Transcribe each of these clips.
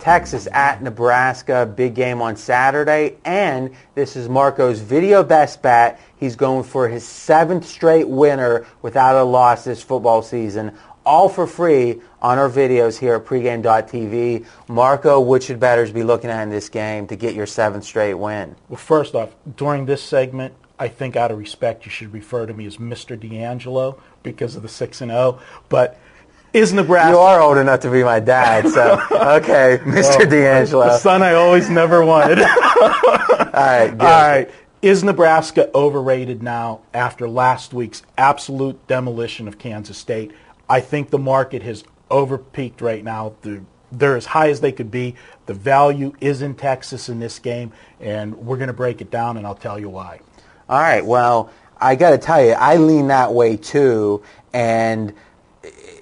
Texas at Nebraska, big game on Saturday. And this is Marco's video best bet. He's going for his seventh straight winner without a loss this football season. All for free on our videos here at pregame.tv. Marco, what should bettors be looking at in this game to get your seventh straight win? Well, first off, during this segment, I think out of respect, you should refer to me as Mr. D'Angelo because of the six and zero. But is Nebraska? You are old enough to be my dad, so okay, Mr. D'Angelo. the son I always never wanted. All right, good. All right. Is Nebraska overrated now after last week's absolute demolition of Kansas State? I think the market has overpeaked right now. The, they're as high as they could be. The value is in Texas in this game, and we're going to break it down, and I'll tell you why. All right. Well, I got to tell you, I lean that way too. And,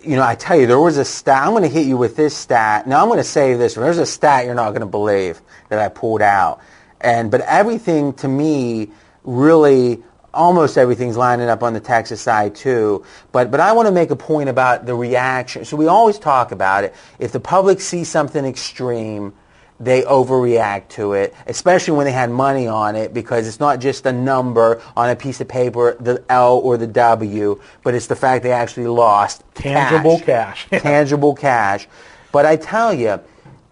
you know, I tell you, there was a stat. I'm going to hit you with this stat. Now, I'm going to save this. There's a stat you're not going to believe that I pulled out. And, but everything to me really, almost everything's lining up on the Texas side too. But, but I want to make a point about the reaction. So we always talk about it. If the public sees something extreme, they overreact to it, especially when they had money on it, because it's not just a number on a piece of paper, the L or the W, but it's the fact they actually lost Tangible cash. tangible cash. But I tell you,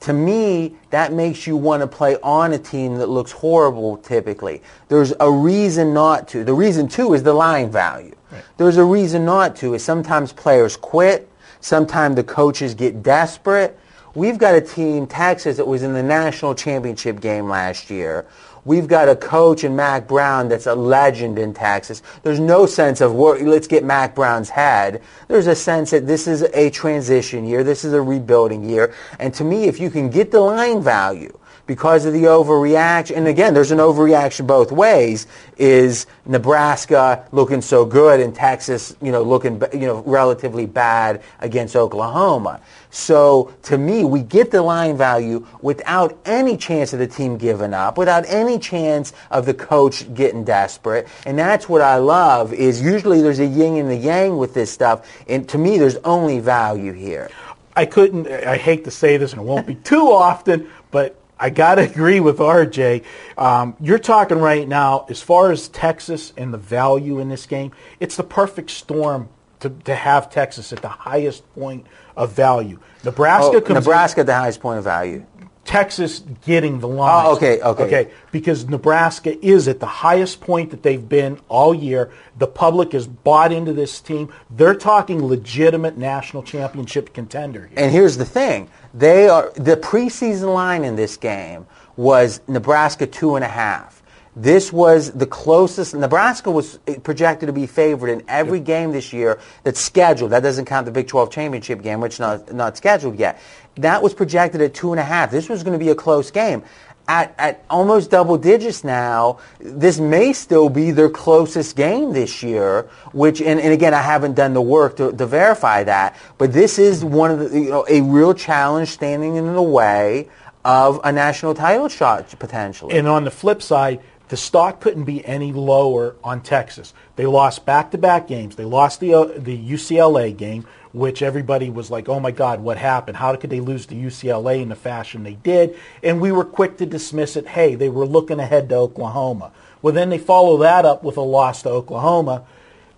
to me, that makes you want to play on a team that looks horrible typically. There's a reason not to. The reason, too, is the line value. There's a reason not to, is sometimes players quit. Sometimes the coaches get desperate. We've got a team, Texas, that was in the national championship game last year. We've got a coach in Mack Brown that's a legend in Texas. There's no sense of "Wor- let's get Mack Brown's head. There's a sense that this is a transition year. This is a rebuilding year. And to me, if you can get the line value because of the overreaction, and again, there's an overreaction both ways, is Nebraska looking so good and Texas, you know, looking, you know, relatively bad against Oklahoma. So to me, we get the line value without any chance of the team giving up, without any chance of the coach getting desperate. And that's what I love is usually there's a yin and the yang with this stuff. And to me, there's only value here. I couldn't, I hate to say this and it won't be too often, but I got to agree with RJ. Um, you're talking right now, as far as Texas and the value in this game, it's the perfect storm to, to have Texas at the highest point of value. Nebraska Oh, comes in- Nebraska at the highest point of value. Texas getting the line. Oh, okay, okay. Okay, because Nebraska is at the highest point that they've been all year. The public has bought into this team. They're talking legitimate national championship contender here. And here's the thing: they are the preseason line in this game was Nebraska two and a half. This was the closest. Nebraska was projected to be favored in every game this year that's scheduled. That doesn't count the Big 12 championship game, which is not not scheduled yet. That was projected at two and a half. This was going to be a close game. At, at almost double digits now, this may still be their closest game this year, which, and, and again, I haven't done the work to, to verify that, but this is one of the, you know, a real challenge standing in the way of a national title shot potentially. And on the flip side, the stock couldn't be any lower on Texas. They lost back-to-back games. They lost the uh, the UCLA game, which everybody was like, "Oh my God, what happened? How could they lose to UCLA in the fashion they did?" And we were quick to dismiss it. Hey, they were looking ahead to Oklahoma. Well, then they follow that up with a loss to Oklahoma.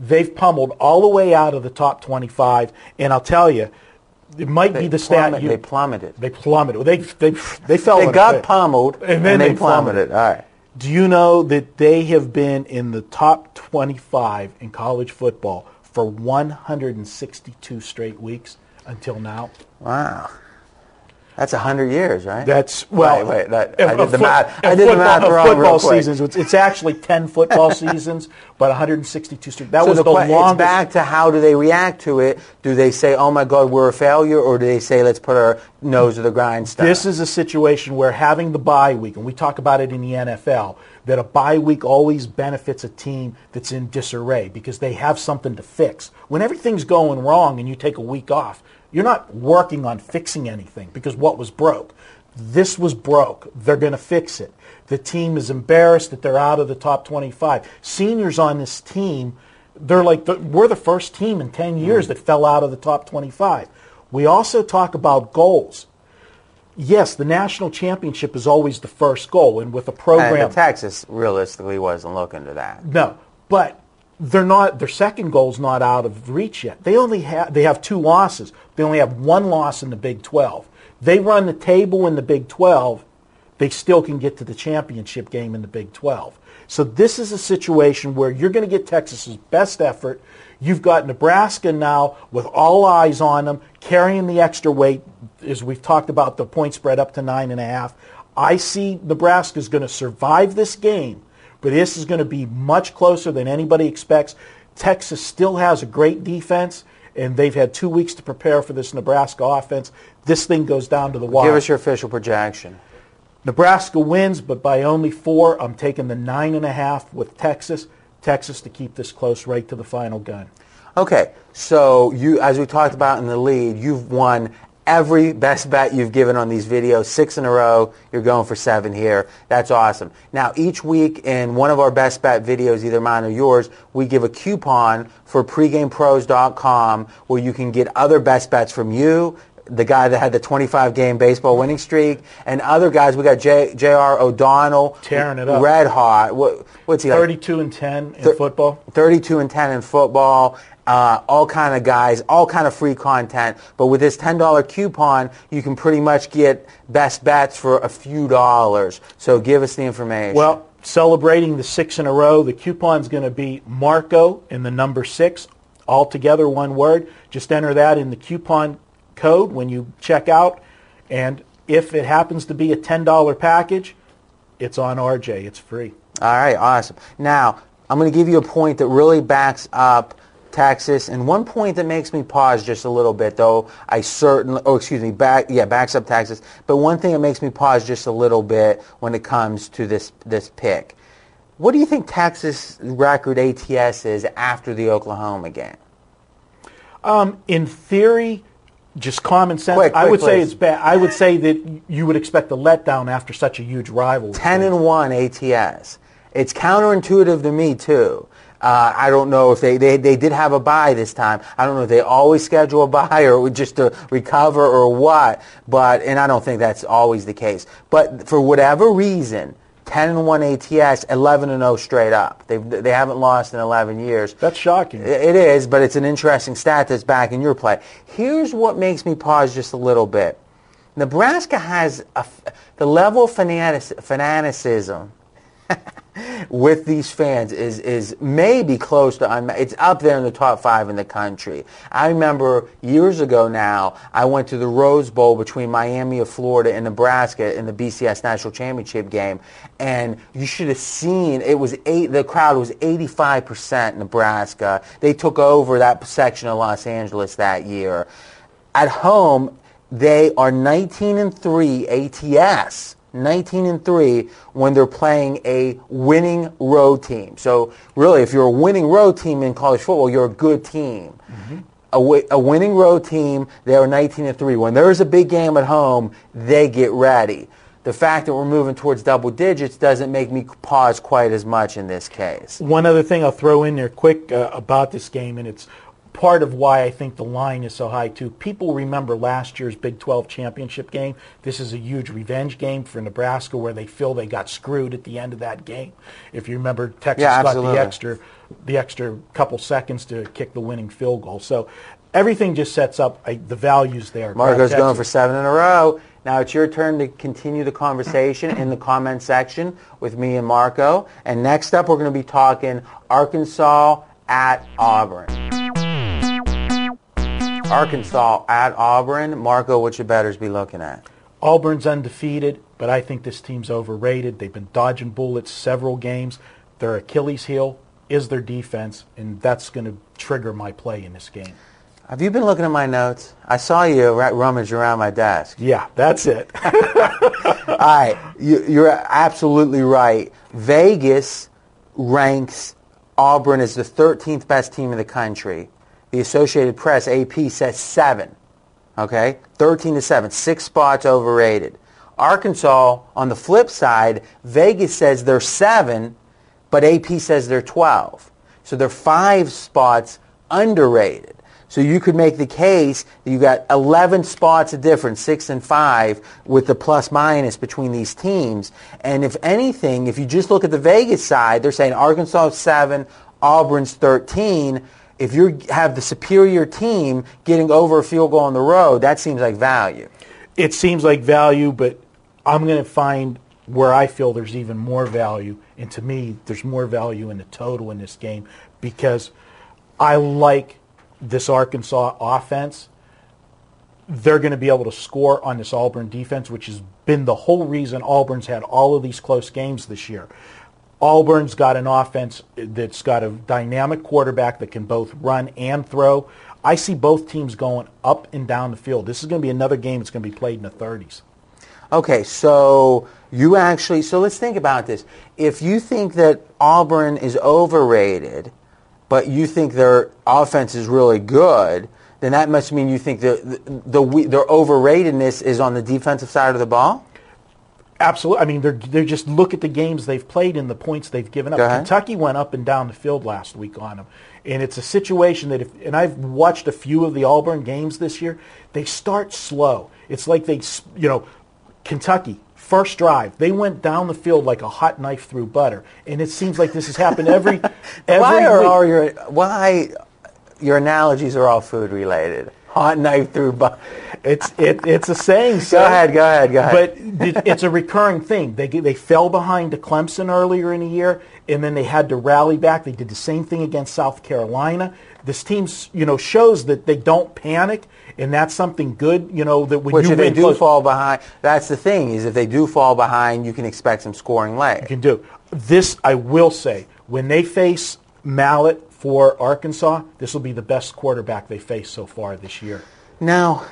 They've pummeled all the way out of the top 25, and I'll tell you, it might they, be the stat. plummet- you- they plummeted. They plummeted. They they they fell. They got pit. pummeled And then they, they plummeted. plummeted. All right. Do you know that they have been in the top 25 in college football for 162 straight weeks until now? Wow. That's a hundred years, right? That's well. Wait, wait, that, I did the foot- math. I did the football- math a wrong real Football seasons. It's, it's actually ten football seasons, but 162 straight. That So was the the, que- it's back to how do they react to it? Do they say, "Oh my God, we're a failure," or do they say, "Let's put our nose to the grindstone"? This is a situation where having the bye week, and we talk about it in the NFL, that a bye week always benefits a team that's in disarray because they have something to fix. When everything's going wrong and you take a week off, you're not working on fixing anything because what was broke. This was broke. They're going to fix it. The team is embarrassed that they're out of the top 25. Seniors on this team, they're like, we're the first team in 10 years mm. that fell out of the top 25. We also talk about goals yes, the national championship is always the first goal, and with a And program, Texas realistically wasn't looking to that. no, but they're not. Their second goal's not out of reach yet. They only have they have two losses. They only have one loss in the Big Twelve. They run the table in the Big Twelve. They still can get to the championship game in the Big Twelve. So this is a situation where you're going to get Texas's best effort. You've got Nebraska now with all eyes on them, carrying the extra weight, as we've talked about the point spread up to nine and a half. I see Nebraska's going to survive this game, but this is going to be much closer than anybody expects. Texas still has a great defense, and they've had two weeks to prepare for this Nebraska offense. This thing goes down to the wire. Give us your official projection. Nebraska wins, but by only four. I'm taking the nine and a half with Texas. Texas to keep this close right to the final gun. Okay, so you, as we talked about in the lead, you've won every best bet you've given on these videos, six in a row. You're going for seven here. That's awesome. Now, each week in one of our best bet videos, either mine or yours, we give a coupon for pregamepros.com where you can get other best bets from you, the guy that had the 25 game baseball winning streak, and other guys. We got J, J.R. O'Donnell, Tearing it up. red hot. What, what's he like? 32 and 10 in Thir- football. 32 and 10 in football, uh, all kind of guys, all kind of free content. But with this $10 coupon, you can pretty much get best bets for a few dollars. So give us the information. Well, celebrating the six in a row, the coupon's going to be Marco in the number six, all together one word. Just enter that in the coupon code when you check out. And if it happens to be a $10 package, it's on RJ. It's free. All right, awesome. Now, I'm going to give you a point that really backs up Texas, and one point that makes me pause just a little bit, though I certainly, oh, excuse me, back, yeah, backs up Texas. But one thing that makes me pause just a little bit when it comes to this this pick. What do you think Texas record ATS is after the Oklahoma game? Um, in theory, just common sense, Quick, I quick, would say it's bad. I would say that you would expect a letdown after such a huge rivalry. 10 and 1 ATS. It's counterintuitive to me, too. Uh, I don't know if they, they, they did have a bye this time. I don't know if they always schedule a bye or just to recover or what. But, and I don't think that's always the case. But for whatever reason, 10 and 1 ATS, 11 and 0 straight up. They they haven't lost in 11 years. That's shocking. It is, but it's an interesting stat that's back in your play. Here's what makes me pause just a little bit. Nebraska has a, the level of fanatic, fanaticism with these fans is is maybe close to. It's up there in the top five in the country. I remember years ago now, I went to the Rose Bowl between Miami of Florida and Nebraska in the BCS National Championship game, and you should have seen it was eight. The crowd was 85 percent Nebraska. They took over that section of Los Angeles that year. At home, they are 19 and 3 ATS. 19 and 3 when they're playing a winning road team. So really, if you're a winning road team in college football, you're a good team. A, wi- a winning road team, they are 19 and 3. When there's a big game at home, they get ready. The fact that we're moving towards double digits doesn't make me pause quite as much in this case. One other thing I'll throw in there quick uh, about this game, and it's part of why I think the line is so high too. People remember last year's Big 12 championship game. This is a huge revenge game for Nebraska where they feel they got screwed at the end of that game. If you remember, Texas Yeah, got the extra, the extra couple seconds to kick the winning field goal. So everything just sets up I, the values there. Marco's going for seven in a row. Now it's your turn to continue the conversation in the comment section with me and Marco. And next up, we're going to be talking Arkansas at Auburn. Mm. Arkansas at Auburn. Marco, what should bettors be looking at? Auburn's undefeated, but I think this team's overrated. They've been dodging bullets several games. Their Achilles heel is their defense, and that's going to trigger my play in this game. Have you been looking at my notes? I saw you ra- rummage around my desk. Yeah, that's it. All right, you, you're absolutely right. Vegas ranks Auburn as the 13th best team in the country. The Associated Press, AP, says seven. Okay, 13 to seven, six spots overrated. Arkansas, on the flip side, Vegas says they're seven, but AP says they're 12. So they're five spots underrated. So you could make the case that you got 11 spots of difference, six and five, with the plus minus between these teams. And if anything, if you just look at the Vegas side, they're saying Arkansas seven, Auburn's 13. If you have the superior team getting over a field goal on the road, that seems like value. it seems like value, but I'm going to find where I feel there's even more value. And to me, there's more value in the total in this game because I like this Arkansas offense. They're going to be able to score on this Auburn defense, which has been the whole reason Auburn's had all of these close games this year. Auburn's got an offense that's got a dynamic quarterback that can both run and throw. I see both teams going up and down the field. This is going to be another game that's going to be played in the 30s. Okay, so you actually, so let's think about this. If you think that Auburn is overrated, but you think their offense is really good, then that must mean you think the, the, the their overratedness is on the defensive side of the ball? Absolutely. I mean, they're they just look at the games they've played and the points they've given up. Kentucky went up and down the field last week on them, and it's a situation that if and I've watched a few of the Auburn games this year. They start slow. It's like they, you know, Kentucky first drive they went down the field like a hot knife through butter, and it seems like this has happened every every why are week. all your why your analogies are all food related? Hot knife through butter. It's it, it's a saying. Go ahead, go ahead, go ahead. But it's a recurring thing. They they fell behind to Clemson earlier in the year, and then they had to rally back. They did the same thing against South Carolina. This team, you know, shows that they don't panic, and that's something good. You know that when Which you if they do close, fall behind, that's the thing is if they do fall behind, you can expect some scoring late. you can do. This I will say when they face Mallett for Arkansas, this will be the best quarterback they face so far this year. Now,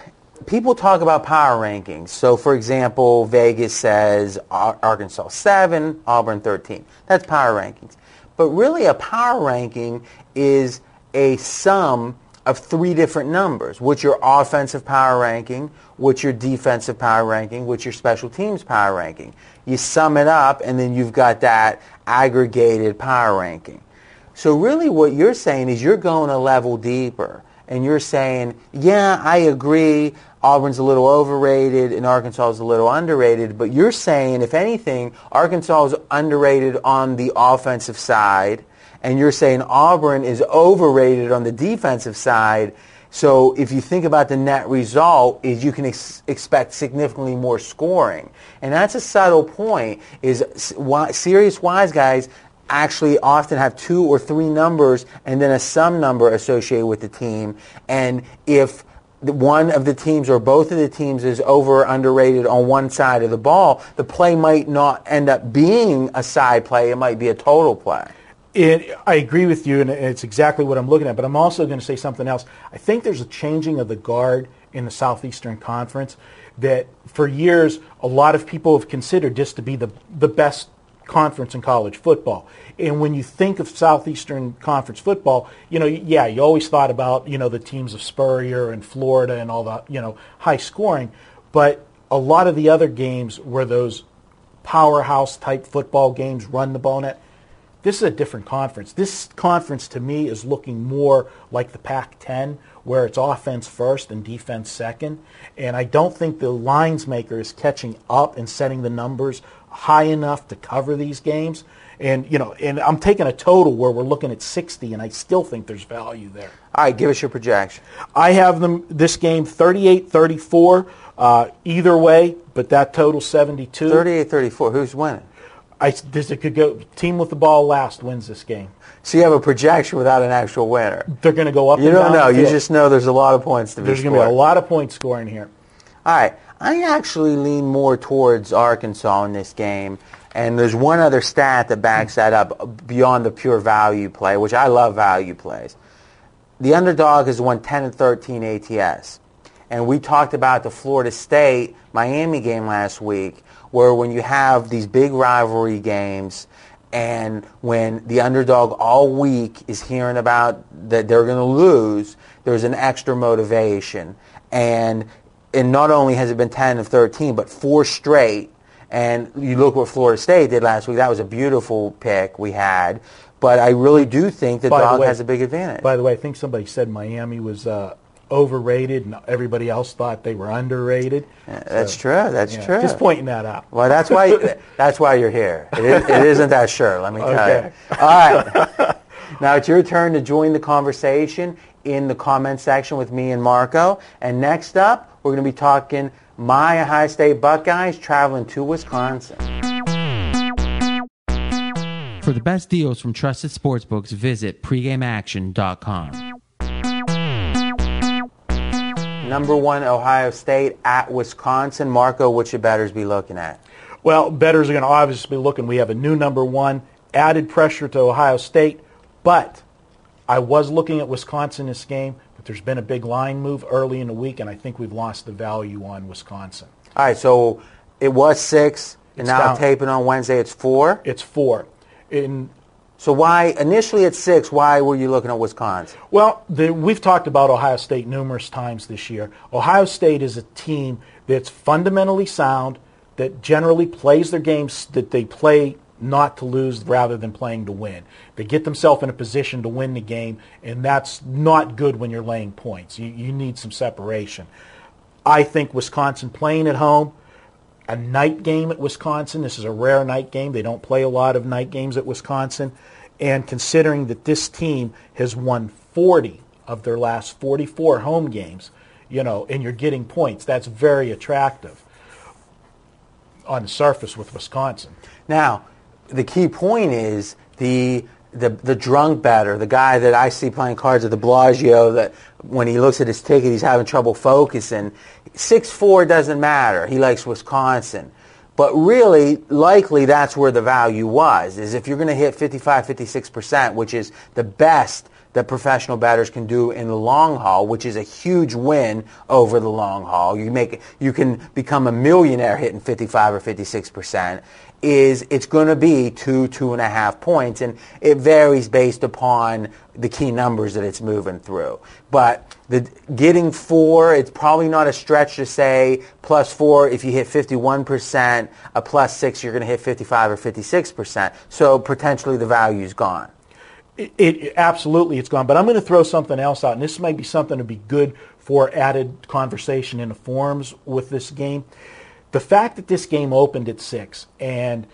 people talk about power rankings. So, for example, Vegas says Arkansas 7, Auburn 13. That's power rankings. But really, a power ranking is a sum of three different numbers. What's your offensive power ranking? What's your defensive power ranking? What's your special teams power ranking? You sum it up, and then you've got that aggregated power ranking. So really what you're saying is you're going a level deeper and you're saying, yeah, I agree, Auburn's a little overrated and Arkansas is a little underrated, but you're saying, if anything, Arkansas is underrated on the offensive side and you're saying Auburn is overrated on the defensive side. So if you think about the net result, is you can ex- expect significantly more scoring, and that's a subtle point. Is wi- serious wise guys actually often have two or three numbers and then a sum number associated with the team, and if one of the teams or both of the teams is over or underrated on one side of the ball, the play might not end up being a side play. It might be a total play. It, I agree with you, and it's exactly what I'm looking at. But I'm also going to say something else. I think there's a changing of the guard in the Southeastern Conference that for years a lot of people have considered this to be the, the best conference in college football. And when you think of Southeastern Conference football, you know, yeah, you always thought about, you know, the teams of Spurrier and Florida and all the, you know, high scoring. But a lot of the other games were those powerhouse type football games, run the ball net. This is a different conference. This conference to me is looking more like the Pac-10, where it's offense first and defense second. And I don't think the lines maker is catching up and setting the numbers high enough to cover these games. And you know, and I'm taking a total where we're looking at 60, and I still think there's value there. All right, give us your projection. I have them this game 38-34, uh, either way, but that total 72. 38-34. Who's winning? I, this, it could go team with the ball last wins this game. So you have a projection without an actual winner. They're going to go up. You don't know. You just know there's a lot of points to be There's going to be a lot of points scoring here. All right. I actually lean more towards Arkansas in this game. And there's one other stat that backs that up beyond the pure value play, which I love value plays. The underdog has won 10 and 13 ATS. And we talked about the Florida State Miami game last week, where when you have these big rivalry games and when the underdog all week is hearing about that they're going to lose, there's an extra motivation. And and not only has it been 10 of 13, but four straight. And you look what Florida State did last week. That was a beautiful pick we had. But I really do think that dog has a big advantage. By the way, I think somebody said Miami was uh, overrated, and everybody else thought they were underrated. That's So, true. That's yeah, true. Just pointing that out. Well, that's why that's why you're here. It, is, it isn't that sure, let me tell Okay. you. All right. now it's your turn to join the conversation in the comment section with me and Marco. And next up, we're going to be talking my Ohio State Buckeyes traveling to Wisconsin. For the best deals from trusted sportsbooks, visit pregameaction.com. Number one, Ohio State at Wisconsin. Marco, what should bettors be looking at? Well, bettors are going to obviously be looking. We have a new number one, added pressure to Ohio State, but I was looking at Wisconsin this game, but there's been a big line move early in the week, and I think we've lost the value on Wisconsin. All right, so it was six, and It's now down. taping on Wednesday, it's four. It's four. In So why, initially at six, why were you looking at Wisconsin? Well, the, we've talked about Ohio State numerous times this year. Ohio State is a team that's fundamentally sound, that generally plays their games, that they play not to lose rather than playing to win. They get themselves in a position to win the game, and that's not good when you're laying points. You, you need some separation. I think Wisconsin playing at home, a night game at Wisconsin. This is a rare night game. They don't play a lot of night games at Wisconsin. And considering that this team has won 40 of their last 44 home games, you know, and you're getting points, that's very attractive on the surface with Wisconsin. Now, the key point is the the the drunk batter, the guy that I see playing cards at the Bellagio that when he looks at his ticket he's having trouble focusing. Six four doesn't matter. He likes Wisconsin. But really, likely that's where the value was, is if you're going to hit 55, 56%, which is the best that professional batters can do in the long haul, which is a huge win over the long haul. You make you can become a millionaire hitting 55 or 56 percent. Is it's going to be two two and a half points, and it varies based upon the key numbers that it's moving through. But the getting four, it's probably not a stretch to say plus four if you hit 51 percent, a plus six you're going to hit 55 or 56 percent. So potentially the value's gone. It, it absolutely it's gone. But I'm going to throw something else out, and this might be something to be good for added conversation in the forums with this game. The fact that this game opened at six and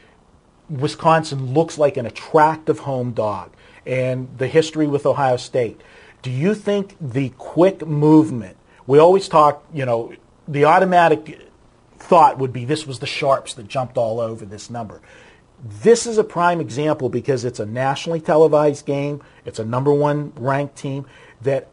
Wisconsin looks like an attractive home dog, and the history with Ohio State. Do you think the quick movement? We always talk, you know, the automatic thought would be this was the sharps that jumped all over this number. This is a prime example because it's a nationally televised game. It's a number one ranked team that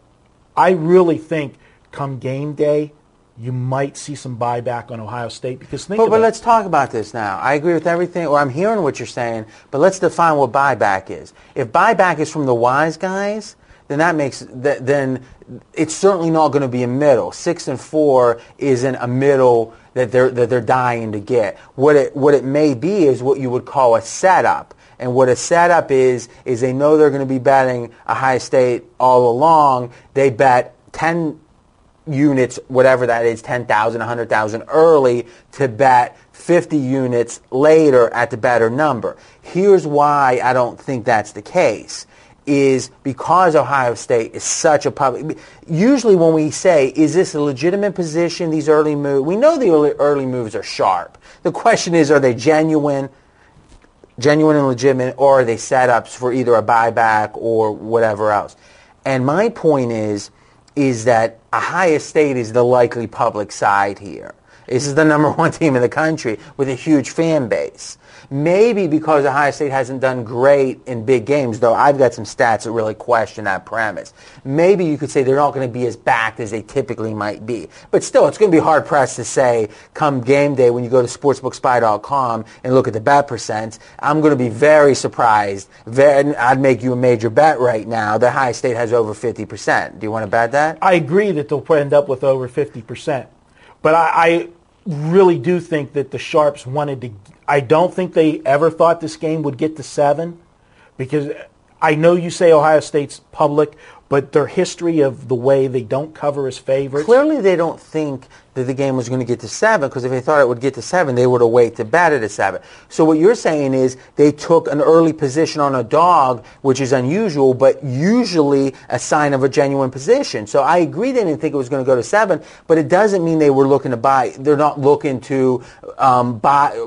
I really think come game day, you might see some buyback on Ohio State because think But, but let's talk about this now. I agree with everything, or I'm hearing what you're saying, but let's define what buyback is. If buyback is from the wise guys, then that makes, th- then it's certainly not going to be a middle. Six and four isn't a middle that they're, that they're dying to get. What it, what it may be is what you would call a setup. And what a setup is, is they know they're going to be betting Ohio State all along. They bet 10 units, whatever that is, 10,000, 100,000 early to bet 50 units later at the better number. Here's why I don't think that's the case is because Ohio State is such a public. Usually when we say, is this a legitimate position, these early moves, we know the early, early moves are sharp. The question is, are they genuine? genuine and legitimate, or are they setups for either a buyback or whatever else? And my point is, is that Ohio State is the likely public side here. This is the number one team in the country with a huge fan base. Maybe because Ohio State hasn't done great in big games, though I've got some stats that really question that premise. Maybe you could say they're not going to be as backed as they typically might be. But still, it's going to be hard pressed to say come game day when you go to sportsbookspy.com and look at the bet percents. I'm going to be very surprised. I'd make you a major bet right now that Ohio State has over 50%. Do you want to bet that? I agree that they'll end up with over 50%. But I, I really do think that the Sharps wanted to. I don't think they ever thought this game would get to seven because I know you say Ohio State's public, but their history of the way they don't cover as favorites. Clearly, they don't think that the game was going to get to seven because if they thought it would get to seven, they would have waited to bet it at seven. So what you're saying is they took an early position on a dog, which is unusual, but usually a sign of a genuine position. So I agree they didn't think it was going to go to seven, but it doesn't mean they were looking to buy. They're not looking to um, buy,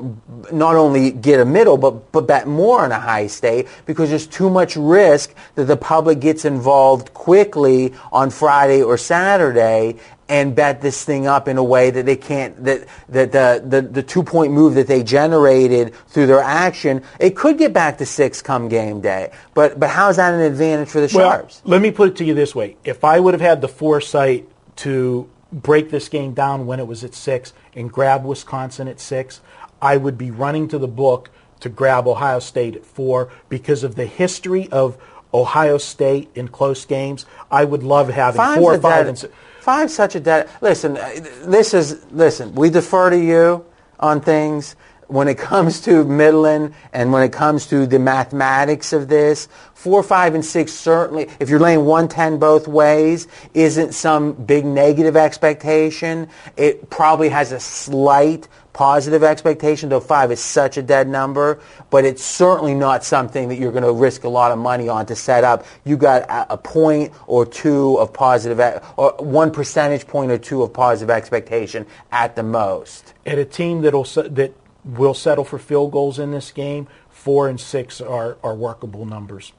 not only get a middle, but but bet more on Ohio State because there's too much risk that the public gets involved quickly on Friday or Saturday and bet this thing up in a way that they can't that that the, the, the two point move that they generated through their action it could get back to six come game day but but how is that an advantage for the Well, sharps let me put it to you this way: if I would have had the foresight to break this game down when it was at six and grab Wisconsin at six, I would be running to the book to grab Ohio State at four because of the history of Ohio State in close games. I would love having Five's four, five, and six. Five's such a dead. Listen, uh, this is listen. We defer to you on things when it comes to Midland and when it comes to the mathematics of this. Four, five, and six certainly. If you're laying 110 both ways, isn't some big negative expectation. It probably has a slight positive expectation, though five is such a dead number, but it's certainly not something that you're going to risk a lot of money on to set up. You got a, a point or two of positive, or one percentage point or two of positive expectation at the most. at a team that'll that will settle for field goals in this game, four and six are, are workable numbers.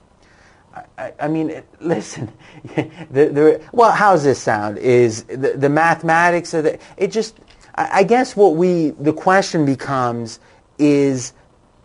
I, I mean, listen. The, the, well, how's this sound? Is the, the mathematics of the? It just. I, guess what we the question becomes is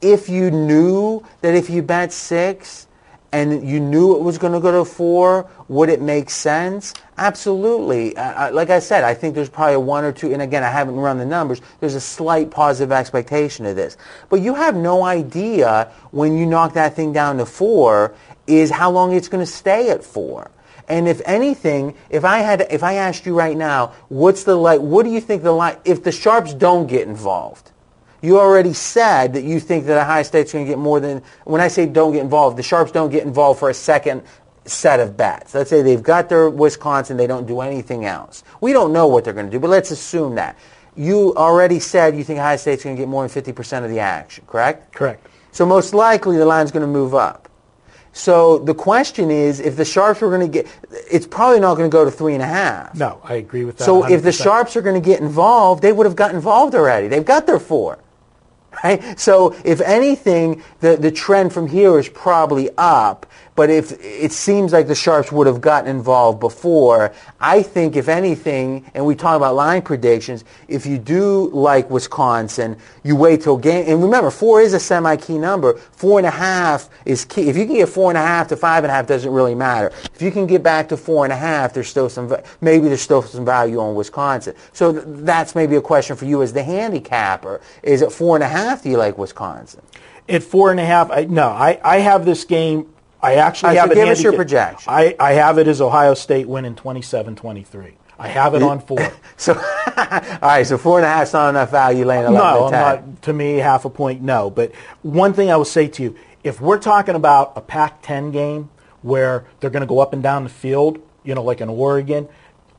if you knew that if you bet six and you knew it was going to go to four, would it make sense? Absolutely. Uh, like I said, I think there's probably one or two, and again, I haven't run the numbers, there's a slight positive expectation of this. But you have no idea when you knock that thing down to four is how long it's going to stay at four. And if anything, if I had, if I asked you right now, what's the like, what do you think the line, if the sharps don't get involved, you already said that you think that Ohio State's going to get more than, when I say don't get involved, the Sharps don't get involved for a second set of bets. Let's say they've got their Wisconsin, they don't do anything else. We don't know what they're going to do, but let's assume that. You already said you think Ohio State's going to get more than 50% of the action, correct? Correct. So most likely the line's going to move up. So the question is, if the Sharps were going to get, it's probably not going to go to three and a half. No, I agree with that. So if the Sharps are going to get involved, they would have got involved already. They've got their four. Right? So if anything, the, the trend from here is probably up. But if it seems like the Sharps would have gotten involved before, I think if anything, and we talk about line predictions, if you do like Wisconsin, you wait till game. And remember, four is a semi-key number. Four and a half is key. If you can get four and a half to five and a half, doesn't really matter. If you can get back to four and a half, there's still some, maybe there's still some value on Wisconsin. So th- that's maybe a question for you as the handicapper. Is it four and a half? Do you like Wisconsin? at four and a half, I, no, I, I have this game. I actually All right, have so it. give us your projection. I, I have it as Ohio State winning 27-23. I have it on four. So, all right, so four and a half is not enough value laying 11 no, I'm not. To me, half a point, no. But one thing I will say to you, if we're talking about a Pac-10 game where they're going to go up and down the field, you know, like in Oregon,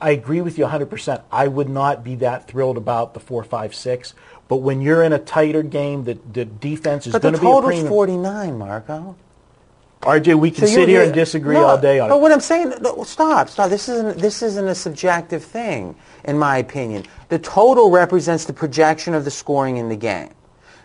I agree with you 100%. I would not be that thrilled about the four, five, six. But when you're in a tighter game, the, the defense is going to be a total's 49, Marco. RJ, we can So sit here and disagree no, all day on but it. what I'm saying, stop, stop. This isn't this isn't a subjective thing, in my opinion. The total represents the projection of the scoring in the game.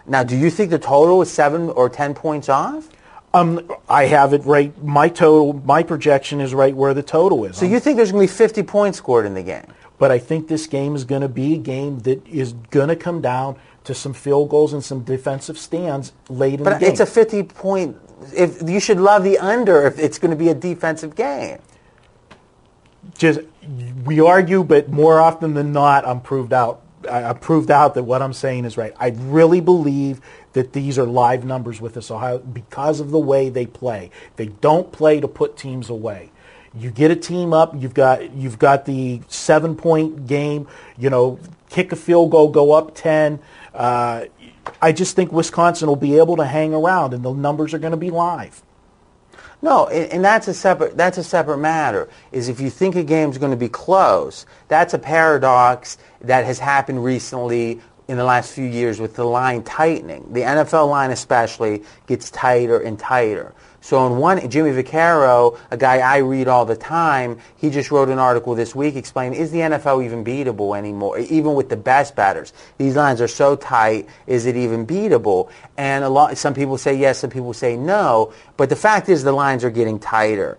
Now, do you think the total is seven or ten points off? Um, I have it right. My total, my projection is right where the total is. So you think there's going to be 50 points scored in the game? but I think this game is going to be a game that is going to come down to some field goals and some defensive stands late in the game. But it's a 50 point. If you should love the under if it's going to be a defensive game. just we argue, but more often than not, I'm proved out. I- I'm proved out that what I'm saying is right. I really believe that these are live numbers with this Ohio because of the way they play. They don't play to put teams away. You get a team up, you've got you've got the seven point game. You know, kick a field goal, go up ten. Uh, I just think Wisconsin will be able to hang around, and the numbers are going to be live. No, and, that's a separate that's a separate matter. Is if you think a game's going to be close, that's a paradox that has happened recently in the last few years with the line tightening. The NFL line especially gets tighter and tighter. So in one, Jimmy Vaccaro, a guy I read all the time, he just wrote an article this week explaining, is the NFL even beatable anymore? Even with the best batters. These lines are so tight, is it even beatable? And a lot, some people say yes, some people say no, but the fact is the lines are getting tighter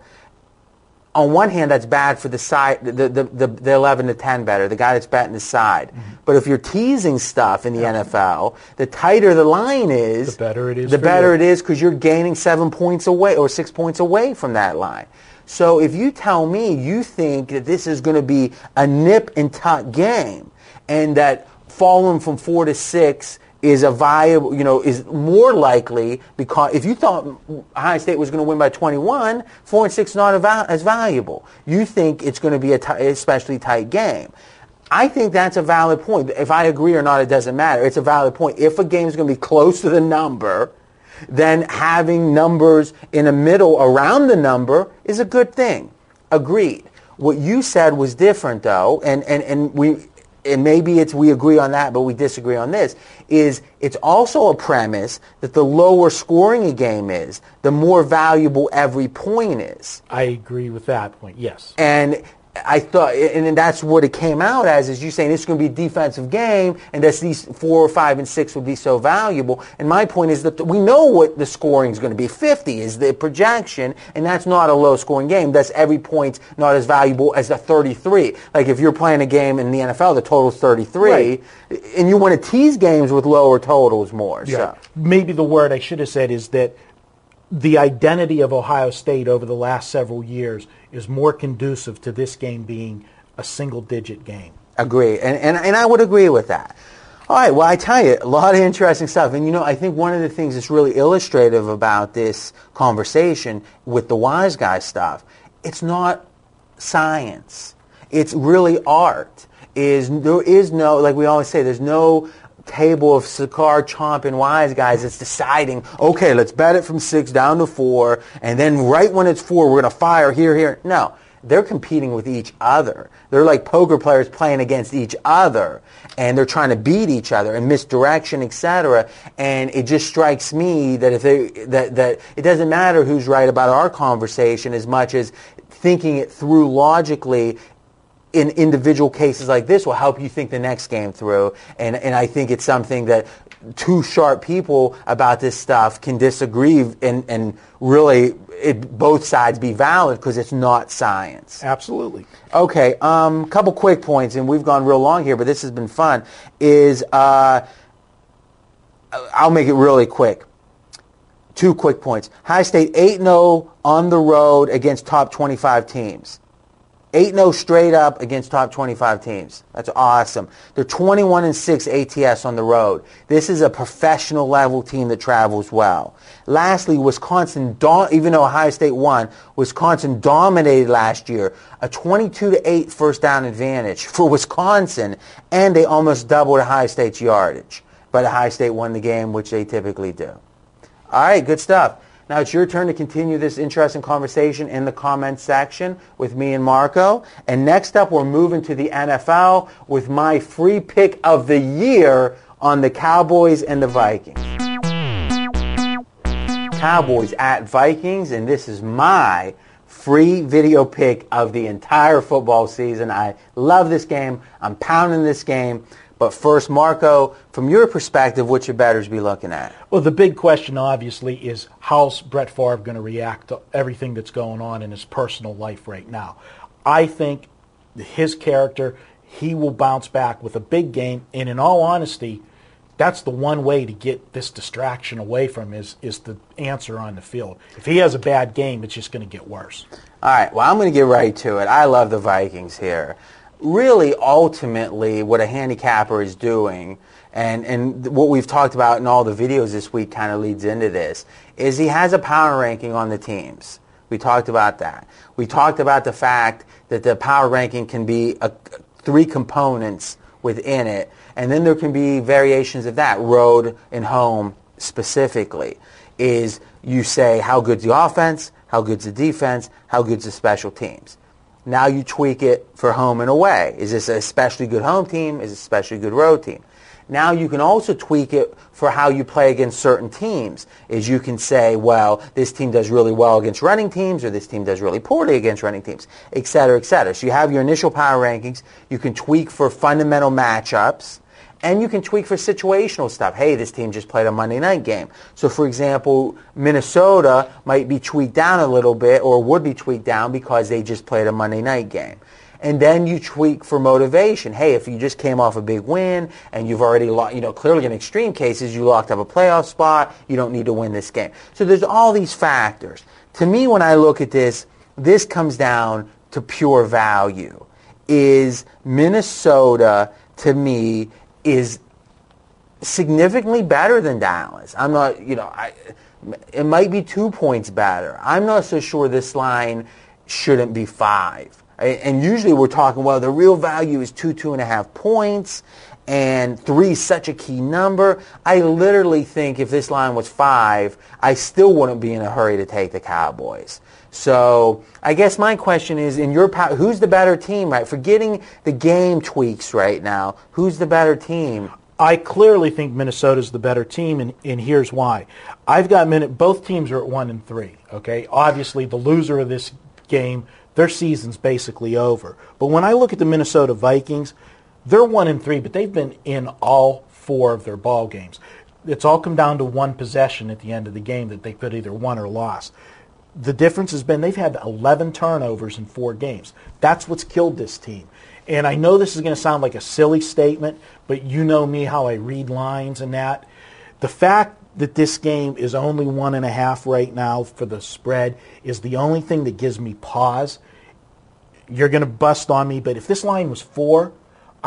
on one hand, that's bad for the side, the, the, the, the 11 to 10 better, the guy that's betting the side. Mm-hmm. But if you're teasing stuff in the NFL, the tighter the line is, The better it is The better you. it is because you're gaining seven points away or six points away from that line. So if you tell me you think that this is going to be a nip and tuck game, and that falling from four to six is a viable, you know, is more likely because if you thought Ohio State was going to win by 21, four and six is not as valuable. You think it's going to be a especially tight game. I think that's a valid point. If I agree or not, it doesn't matter. It's a valid point. If a game is going to be close to the number, then having numbers in the middle around the number is a good thing. Agreed. What you said was different though, and, and, and we and maybe it's we agree on that, but we disagree on this, is it's also a premise that the lower scoring a game is, the more valuable every point is. I agree with that point. Yes. And I thought, and then that's what it came out as, is you saying it's going to be a defensive game, and that these four or five and six would be so valuable. And my point is that we know what the scoring is going to be. 50 is the projection, and that's not a low-scoring game. That's every point not as valuable as the 33. Like if you're playing a game in the NFL, the total's 33, Right. and you want to tease games with lower totals more. Yeah. So. Maybe the word I should have said is that the identity of Ohio State over the last several years is more conducive to this game being a single digit game. Agree, and, and and I would agree with that. All right, well, I tell you, a lot of interesting stuff, and you know, I think one of the things that's really illustrative about this conversation with the wise guy stuff, it's not science, it's really art. Is there is no like we always say, there's no table of cigar chomping wise guys that's deciding, okay, let's bet it from six down to four, and then right when it's four, we're going to fire here, here. No, they're competing with each other. They're like poker players playing against each other, and they're trying to beat each other and misdirection, etc. And it just strikes me that if they that that it doesn't matter who's right about our conversation as much as thinking it through logically in individual cases like this will help you think the next game through. And, and I think it's something that two sharp people about this stuff can disagree and, and really it, both sides be valid because it's not science. Absolutely. Okay, a um, couple quick points, and we've gone real long here, but this has been fun, is uh, I'll make it really quick. Two quick points. Ohio State 8-0 on the road against top 25 teams. 8-0 straight up against top 25 teams. That's awesome. They're 21 and 6 ATS on the road. This is a professional level team that travels well. Lastly, Wisconsin, even though Ohio State won, Wisconsin dominated last year. A 22 to 8 first down advantage for Wisconsin, and they almost doubled Ohio State's yardage. But Ohio State won the game, which they typically do. All right, good stuff. Now it's your turn to continue this interesting conversation in the comments section with me and Marco. And next up, we're moving to the NFL with my free pick of the year on the Cowboys and the Vikings. Cowboys at Vikings, and this is my free video pick of the entire football season. I love this game. I'm pounding this game. But first, Marco, from your perspective, what should bettors be looking at? Well, the big question, obviously, is how's Brett Favre going to react to everything that's going on in his personal life right now? I think his character, he will bounce back with a big game. And in all honesty, that's the one way to get this distraction away from is is the answer on the field. If he has a bad game, it's just going to get worse. All right, well, I'm going to get right to it. I love the Vikings here. Really, ultimately, what a handicapper is doing, and, and what we've talked about in all the videos this week kind of leads into this, is he has a power ranking on the teams. We talked about that. We talked about the fact that the power ranking can be a, three components within it, and then there can be variations of that, road and home specifically. Is you say how good's the offense, how good's the defense, how good's the special teams. Now you tweak it for home and away. Is this a especially good home team? Is a especially good road team? Now you can also tweak it for how you play against certain teams. Is you can say, well, this team does really well against running teams, or this team does really poorly against running teams, et cetera, et cetera. So you have your initial power rankings. You can tweak for fundamental matchups. And you can tweak for situational stuff. Hey, this team just played a Monday night game. So, for example, Minnesota might be tweaked down a little bit or would be tweaked down because they just played a Monday night game. And then you tweak for motivation. Hey, if you just came off a big win and you've already, lo- you know, clearly in extreme cases, you locked up a playoff spot, you don't need to win this game. So there's all these factors. To me, when I look at this, this comes down to pure value. Is Minnesota, to me, is significantly better than Dallas. I'm not, you know, I, it might be two points better. I'm not so sure this line shouldn't be five. And usually we're talking, well, the real value is two, two and a half points, and three is such a key number. I literally think if this line was five, I still wouldn't be in a hurry to take the Cowboys. So I guess my question is, in your who's the better team, right? Forgetting the game tweaks right now, who's the better team? I clearly think Minnesota's the better team, and, and here's why. I've got minute. Both teams are at one and three. Okay, obviously the loser of this game, their season's basically over. But when I look at the Minnesota Vikings, they're one and three, but they've been in all four of their ball games. It's all come down to one possession at the end of the game that they could either won or lost. The difference has been they've had 11 turnovers in four games. That's what's killed this team. And I know this is going to sound like a silly statement, but you know me how I read lines and that. The fact that this game is only one and a half right now for the spread is the only thing that gives me pause. You're going to bust on me, but if this line was four,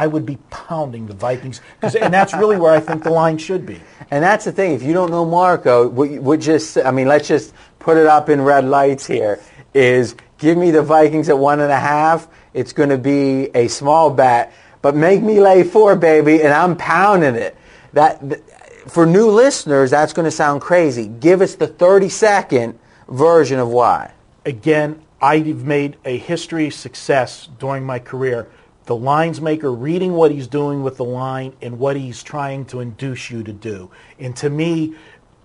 I would be pounding the Vikings. and that's really where I think the line should be. And that's the thing. If you don't know Marco, we, we just, I mean, let's just put it up in red lights here. Is give me the Vikings at one and a half. It's going to be a small bet, but make me lay four, baby, and I'm pounding it. That for new listeners, that's going to sound crazy. Give us the 30 second version of why. again, I've made a history success during my career. The lines maker reading what he's doing with the line and what he's trying to induce you to do. And to me,